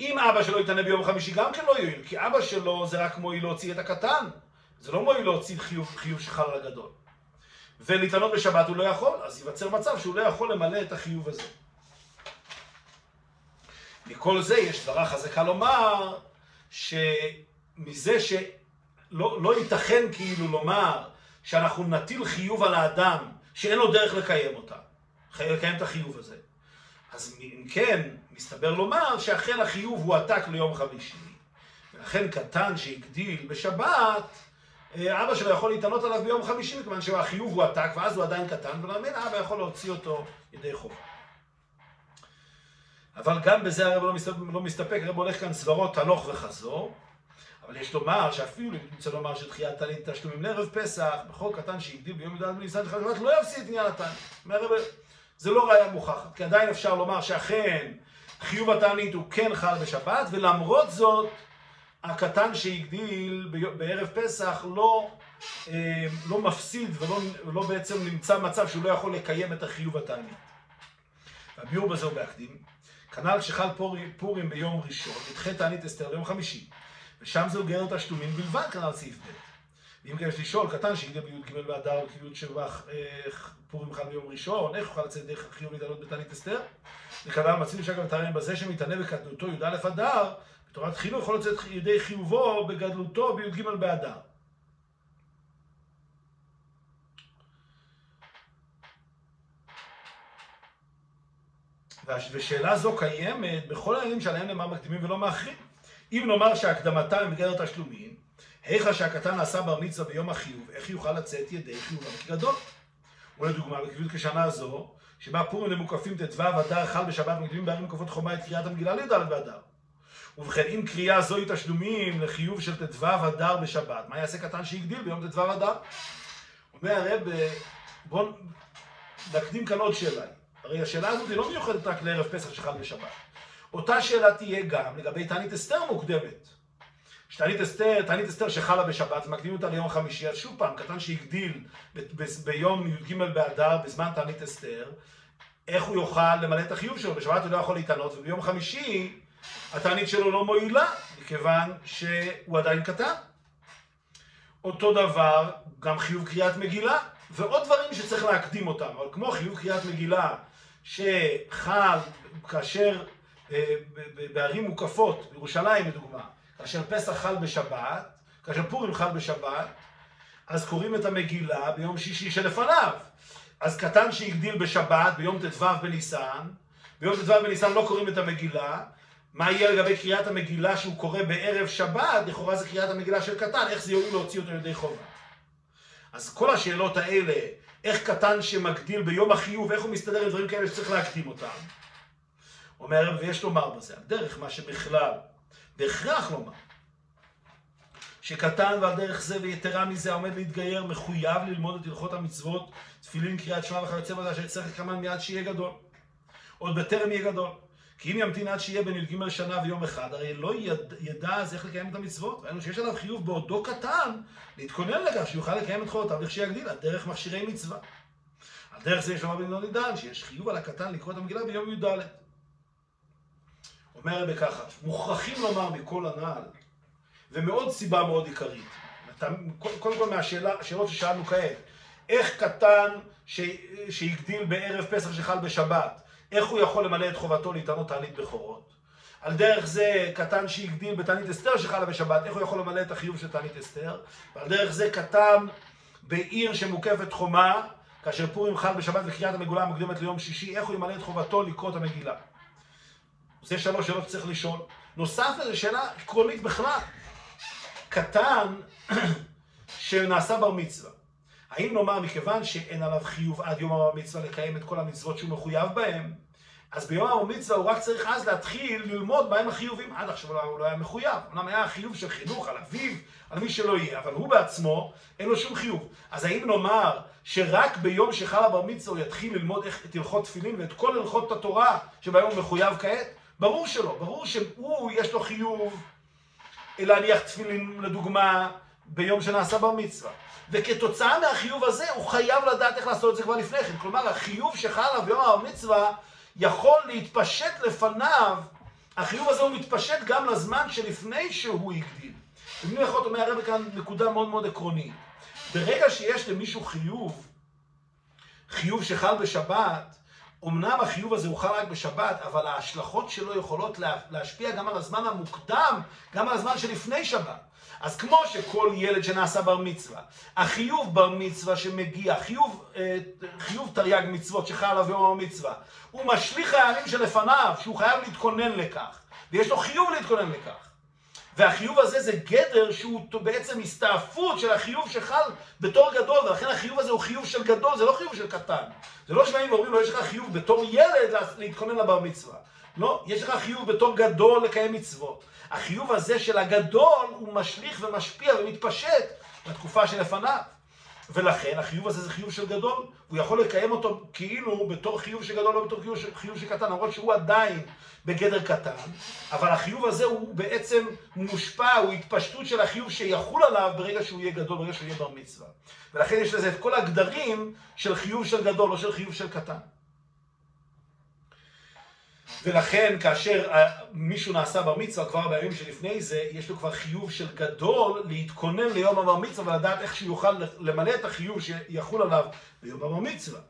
אם אבא שלו יתענה ביום חמישי גם כן לא יועיל, כי אבא שלו זה רק מועיל להוציא את הקטן, זה לא מועיל להוציא חיוב, חיוב שחל על הגדול. ולהתענות בשבת הוא לא יכול, אז ייווצר מצב שהוא לא יכול למלא את החיוב הזה. מכל זה יש דברה חזקה לומר, שמזה שלא לא ייתכן כאילו לומר שאנחנו נטיל חיוב על האדם שאין לו דרך לקיים אותה, לקיים את החיוב הזה. אז אם כן, מסתבר לומר שאכן החיוב הוא עתק ליום חמישי, ולכן קטן שהגדיל בשבת, אה, אבא שלו יכול להתענות עליו ביום חמישי, מכיוון שהחיוב הוא עתק, ואז הוא עדיין קטן, ולמין אבא יכול להוציא אותו ידי חובה. אבל גם בזה הרב לא לא מסתפק, הרב הולך כאן סברות הלוך וחזור, אבל יש לומר שאפילו, אני רוצה לומר שדחיית תנית תשלומים לערב פסח, בכל קטן שהגדיל ביום י"ד בניסן של חג לא יפסיד את עניין התנית. זה לא ראיה מוכחת, כי עדיין אפשר לומר שאכן חיוב התענית הוא כן חל בשבת, ולמרות זאת, הקטן שהגדיל בערב פסח לא, אה, לא מפסיד ולא לא בעצם נמצא מצב שהוא לא יכול לקיים את החיוב התענית. הביאור בזה הוא בהקדים. כנ"ל שחל פורים, פורים ביום ראשון, נדחה תענית אסתר ליום חמישי, ושם זהו גר תשלומים בלבד, כנ"ל סעיף ב'. ואם כן יש לשאול, קטן שהגיע בי"ג באדר כאילו שבח פורים חל ביום ראשון, איך יוכל לצאת דרך החיוב להתעלות בתענית אסתר? וכנ"ל מצינו שאגב תראים בזה שמתענה בקטנותו י"א אדר, בתורת חינוך יכול לצאת ידי חיובו בגדלותו בי"ג באדר. ושאלה זו קיימת בכל העניינים שעליהם נאמר מקדימים ולא מאחרים. אם נאמר שהקדמתם הם בגדר תשלומים, היכא שהקטן נעשה בר מצווה ביום החיוב, איך יוכל לצאת ידי חיובם כגדול? ולדוגמה, בקביעות כשנה זו, שבה פורים למוקפים ט"ו אדר חל בשבת מקדימים בערים מוקפות חומה את קריאת המגילה לי"ד באדר. ובכן, אם קריאה זוהי תשלומים לחיוב של ט"ו אדר בשבת, מה יעשה קטן שהגדיל ביום ט"ו אדר? אומר הרב, בואו נקדים כאן עוד שאלה. הרי השאלה הזאת היא לא מיוחדת רק לערב פסח שחל בשבת. אותה שאלה תהיה גם לגבי תענית אסתר מוקדמת. שתענית אסתר, תענית אסתר שחלה בשבת, מקדימים אותה ליום חמישי, אז שוב פעם, קטן שהגדיל ביום י"ג באדר, בזמן תענית אסתר, איך הוא יוכל למלא את החיוב שלו? בשבת הוא לא יכול להתענות, וביום חמישי התענית שלו לא מועילה, מכיוון שהוא עדיין קטן. אותו דבר, גם חיוב קריאת מגילה, ועוד דברים שצריך להקדים אותם, אבל כמו חיוב קריאת מגילה, שחל כאשר בערים מוקפות, בירושלים לדוגמה, כאשר פסח חל בשבת, כאשר פורים חל בשבת, אז קוראים את המגילה ביום שישי שלפניו. אז קטן שהגדיל בשבת, ביום ט"ו בניסן, ביום ט"ו בניסן לא קוראים את המגילה, מה יהיה לגבי קריאת המגילה שהוא קורא בערב שבת, לכאורה זה קריאת המגילה של קטן, איך זה יועיל להוציא אותו ידי חובה. אז כל השאלות האלה, איך קטן שמגדיל ביום החיוב, איך הוא מסתדר עם דברים כאלה שצריך להקדים אותם. אומר, ויש לומר בזה, על דרך מה שבכלל, בהכרח לומר, שקטן ועל דרך זה ויתרה מזה העומד להתגייר מחויב ללמוד את הלכות המצוות, תפילין, קריאת שמע וכיוצא בזה שצריך לקמן מיד שיהיה גדול. עוד בטרם יהיה גדול. כי אם ימתין עד שיהיה בן י"ג שנה ויום אחד, הרי לא יד, ידע אז איך לקיים את המצוות. ראינו שיש עליו חיוב בעודו קטן, להתכונן לכך שיוכל לקיים את חובותיו לכשיגדיל, על דרך מכשירי מצווה. על דרך זה יש לומר בן דן, שיש חיוב על הקטן לקרוא את המגילה ביום י"ד. אומר הרבה ככה, מוכרחים לומר מכל הנעל, ומעוד סיבה מאוד עיקרית, קודם כל מהשאלות ששאלנו כעת, איך קטן שהגדיל בערב פסח שחל בשבת, איך הוא יכול למלא את חובתו להתענות תענית בכורות? על דרך זה קטן שהגדיל בתענית אסתר שחלה בשבת, איך הוא יכול למלא את החיוב של תענית אסתר? ועל דרך זה קטן בעיר שמוקפת חומה, כאשר פורים חל בשבת וקריאת המגולה המוקדמת ליום שישי, איך הוא ימלא את חובתו לקרוא את המגילה? זה שלוש שאלות שצריך לשאול. נוסף לזה שאלה עקרונית בכלל. קטן [clears throat] שנעשה בר מצווה. האם נאמר, מכיוון שאין עליו חיוב עד יום הבר מצווה לקיים את כל המצוות שהוא מחויב בהן, אז ביום הבר מצווה הוא רק צריך אז להתחיל ללמוד מהם החיובים. עד עכשיו הוא לא היה מחויב. אמנם היה חיוב של חינוך על אביו, על מי שלא יהיה, אבל הוא בעצמו, אין לו שום חיוב. אז האם נאמר שרק ביום שחל הבר מצווה הוא יתחיל ללמוד את הלכות תפילין ואת כל הלכות התורה שבהם הוא מחויב כעת? ברור שלא. ברור שהוא, יש לו חיוב להניח תפילין, לדוגמה, ביום שנעשה בר מצווה. וכתוצאה מהחיוב הזה הוא חייב לדעת איך לעשות את זה כבר לפני כן. כלומר, החיוב שחל עליו ביום המצווה יכול להתפשט לפניו, החיוב הזה הוא מתפשט גם לזמן שלפני שהוא הגדיל. במילים אחרות אומר הרב כאן נקודה מאוד מאוד עקרונית. ברגע שיש למישהו חיוב, חיוב שחל בשבת, אמנם החיוב הזה הוא חל רק בשבת, אבל ההשלכות שלו יכולות להשפיע גם על הזמן המוקדם, גם על הזמן שלפני שבת. אז כמו שכל ילד שנעשה בר מצווה, החיוב בר מצווה שמגיע, חיוב, אה, חיוב תרי"ג מצוות שחל עליו יום המצווה, הוא משליך הימים שלפניו, שהוא חייב להתכונן לכך, ויש לו חיוב להתכונן לכך. והחיוב הזה זה גדר שהוא בעצם הסתעפות של החיוב שחל בתור גדול, ולכן החיוב הזה הוא חיוב של גדול, זה לא חיוב של קטן. זה לא שבאים ואומרים לו, יש לך חיוב בתור ילד להתכונן לבר מצווה. לא, יש לך חיוב בתור גדול לקיים מצוות. החיוב הזה של הגדול הוא משליך ומשפיע ומתפשט בתקופה שלפניו. ולכן החיוב הזה זה חיוב של גדול, הוא יכול לקיים אותו כאילו בתור חיוב של גדול, לא בתור חיוב של, חיוב של קטן, למרות שהוא עדיין בגדר קטן, אבל החיוב הזה הוא בעצם מושפע, הוא התפשטות של החיוב שיחול עליו ברגע שהוא יהיה גדול, ברגע שהוא יהיה בר מצווה. ולכן יש לזה את כל הגדרים של חיוב של גדול, לא של חיוב של קטן. ולכן כאשר אה, מישהו נעשה בר מצווה כבר בימים שלפני זה, יש לו כבר חיוב של גדול להתכונן ליום הבר מצווה ולדעת איך שהוא יוכל למלא את החיוב שיחול עליו ביום הבר מצווה.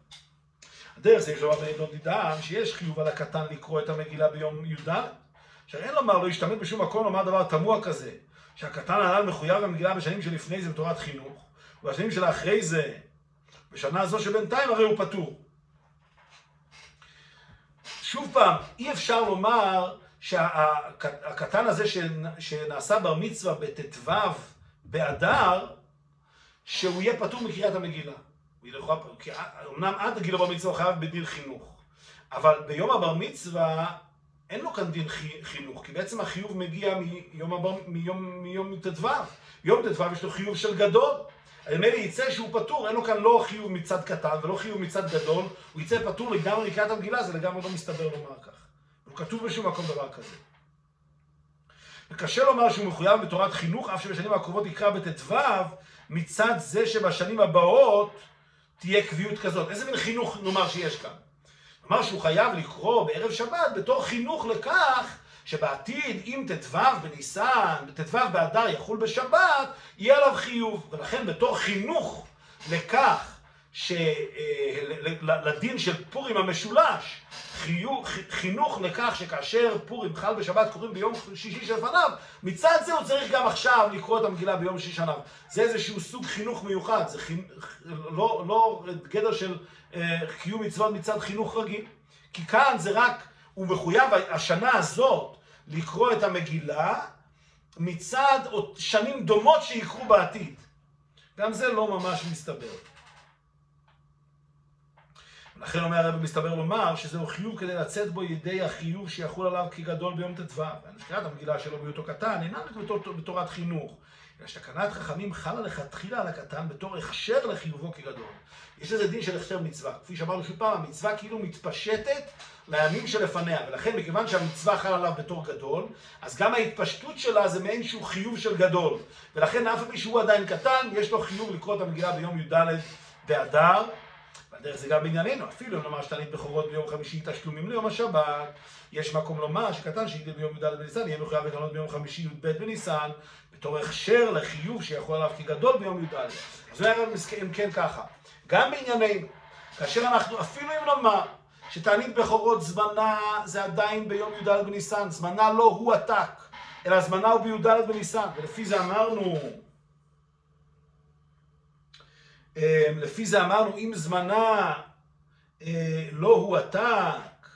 הדרך זה יש לומר בנדון דידם שיש חיוב על הקטן לקרוא את המגילה ביום י"ד. עכשיו אין לומר, לא ישתמט בשום מקום לומר דבר תמוה כזה, שהקטן הנ"ל מחויב במגילה בשנים שלפני זה בתורת חינוך, ובשנים של אחרי זה, בשנה זו שבינתיים הרי הוא פטור. שוב פעם, אי אפשר לומר שהקטן הזה שנעשה בר מצווה בט"ו באדר, שהוא יהיה פטור מקריאת המגילה. אמנם עד גיל הבר מצווה חייב בדין חינוך, אבל ביום הבר מצווה אין לו כאן דין חינוך, כי בעצם החיוב מגיע מיום, מיום ט"ו. יום ט"ו יש לו חיוב של גדול. ממילא יצא שהוא פטור, אין לו כאן לא חיוב מצד קטן ולא חיוב מצד גדול, הוא יצא פטור לגמרי לקראת המגילה, זה לגמרי לא מסתבר לומר כך. לא כתוב בשום מקום דבר כזה. וקשה לומר שהוא מחויב בתורת חינוך, אף שבשנים הקרובות יקרא בט"ו, מצד זה שבשנים הבאות תהיה קביעות כזאת. איזה מין חינוך נאמר שיש כאן? נאמר שהוא חייב לקרוא בערב שבת בתור חינוך לכך שבעתיד, אם ט"ו בניסן, ט"ו באדר יחול בשבת, יהיה עליו חיוב. ולכן בתור חינוך לכך, לדין אה, של פורים המשולש, חיוך, חינוך לכך שכאשר פורים חל בשבת קוראים ביום שישי שלפניו, מצד זה הוא צריך גם עכשיו לקרוא את המגילה ביום שישי שלפניו. זה איזשהו סוג חינוך מיוחד, זה חינ... לא, לא גדר של אה, קיום מצוות מצד חינוך רגיל. כי כאן זה רק, הוא מחויב השנה הזאת לקרוא את המגילה מצד שנים דומות שיקרו בעתיד. גם זה לא ממש מסתבר. לכן אומר הרב מסתבר לומר שזהו חיוב כדי לצאת בו ידי החיוב שיחול עליו כגדול ביום ט"ו. והנזכרת המגילה שלו בהיותו קטן אינה רק בתור, בתורת חינוך, אלא שתקנת חכמים חלה לכתחילה על הקטן בתור הכשר לחיובו כגדול. יש לזה דין של הכשר מצווה. כפי שאמרנו שוב פעם, המצווה כאילו מתפשטת לימים שלפניה, ולכן מכיוון שהמצווה חלה עליו בתור גדול, אז גם ההתפשטות שלה זה מעין שהוא חיוב של גדול. ולכן אף על שהוא עדיין קטן, יש לו חיוב לקרוא את המגילה ביום י"ד באדר. והדרך זה גם בענייננו, אפילו נאמר שתענית בכורות ביום חמישי תשלומים ליום השבת, יש מקום לומר שקטן שיגדל ביום י"ד בניסן יהיה מחויב לקנות ביום חמישי י"ב בניסן, בתור הכשר לחיוב שיכול עליו כגדול ביום י"ד. זה היה אם כן ככה. גם בענייננו, כאשר אנחנו, אפילו אם נאמר שתענית בכורות זמנה זה עדיין ביום י"ד בניסן, זמנה לא הוא עתק, אלא זמנה הוא בי"ד בניסן, ולפי זה אמרנו, אה, לפי זה אמרנו, אם זמנה אה, לא הוא עתק,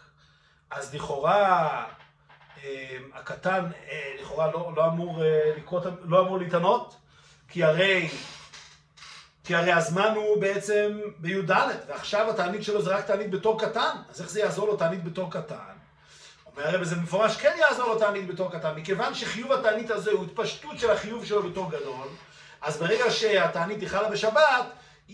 אז לכאורה אה, הקטן לכאורה לא, לא אמור לקרות, לא אמור להתענות, כי הרי כי הרי הזמן הוא בעצם בי"ד, ועכשיו התענית שלו זה רק תענית בתור קטן, אז איך זה יעזור לו תענית בתור קטן? אומר הרב, זה מפורש כן יעזור לו תענית בתור קטן, מכיוון שחיוב התענית הזה הוא התפשטות של החיוב שלו בתור גדול, אז ברגע שהתענית היא חלה בשבת,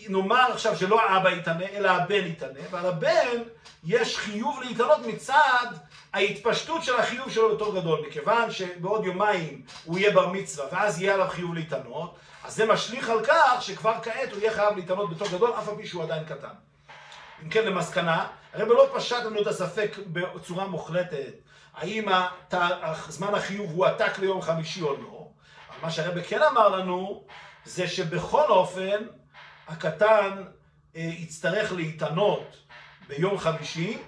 נאמר עכשיו שלא האבא יתענה, אלא הבן יתענה, ועל הבן יש חיוב להתענות מצד ההתפשטות של החיוב שלו בתור גדול, מכיוון שבעוד יומיים הוא יהיה בר מצווה, ואז יהיה עליו חיוב להתענות, אז זה משליך על כך שכבר כעת הוא יהיה חייב להתענות בתור גדול, אף על פי שהוא עדיין קטן. אם כן, למסקנה, הרי לא פשט לנו את הספק בצורה מוחלטת, האם זמן החיוב הוא עתק ליום חמישי או לא, אבל מה שהרבא כן אמר לנו, זה שבכל אופן, הקטן אה, יצטרך להתענות ביום חמישי,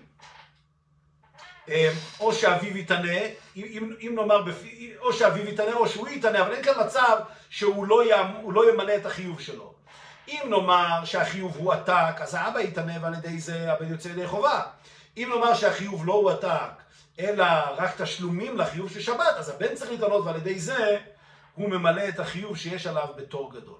אה, או שאביו יתענה, אם, אם נאמר, בפי, או שאביו יתענה או שהוא יתענה, אבל אין כאן מצב שהוא לא, ימ, לא ימלא את החיוב שלו. אם נאמר שהחיוב הוא עתק, אז האבא יתענה ועל ידי זה הבן יוצא ידי חובה. אם נאמר שהחיוב לא הועתק, אלא רק תשלומים לחיוב של שבת, אז הבן צריך להתענות ועל ידי זה הוא ממלא את החיוב שיש עליו בתור גדול.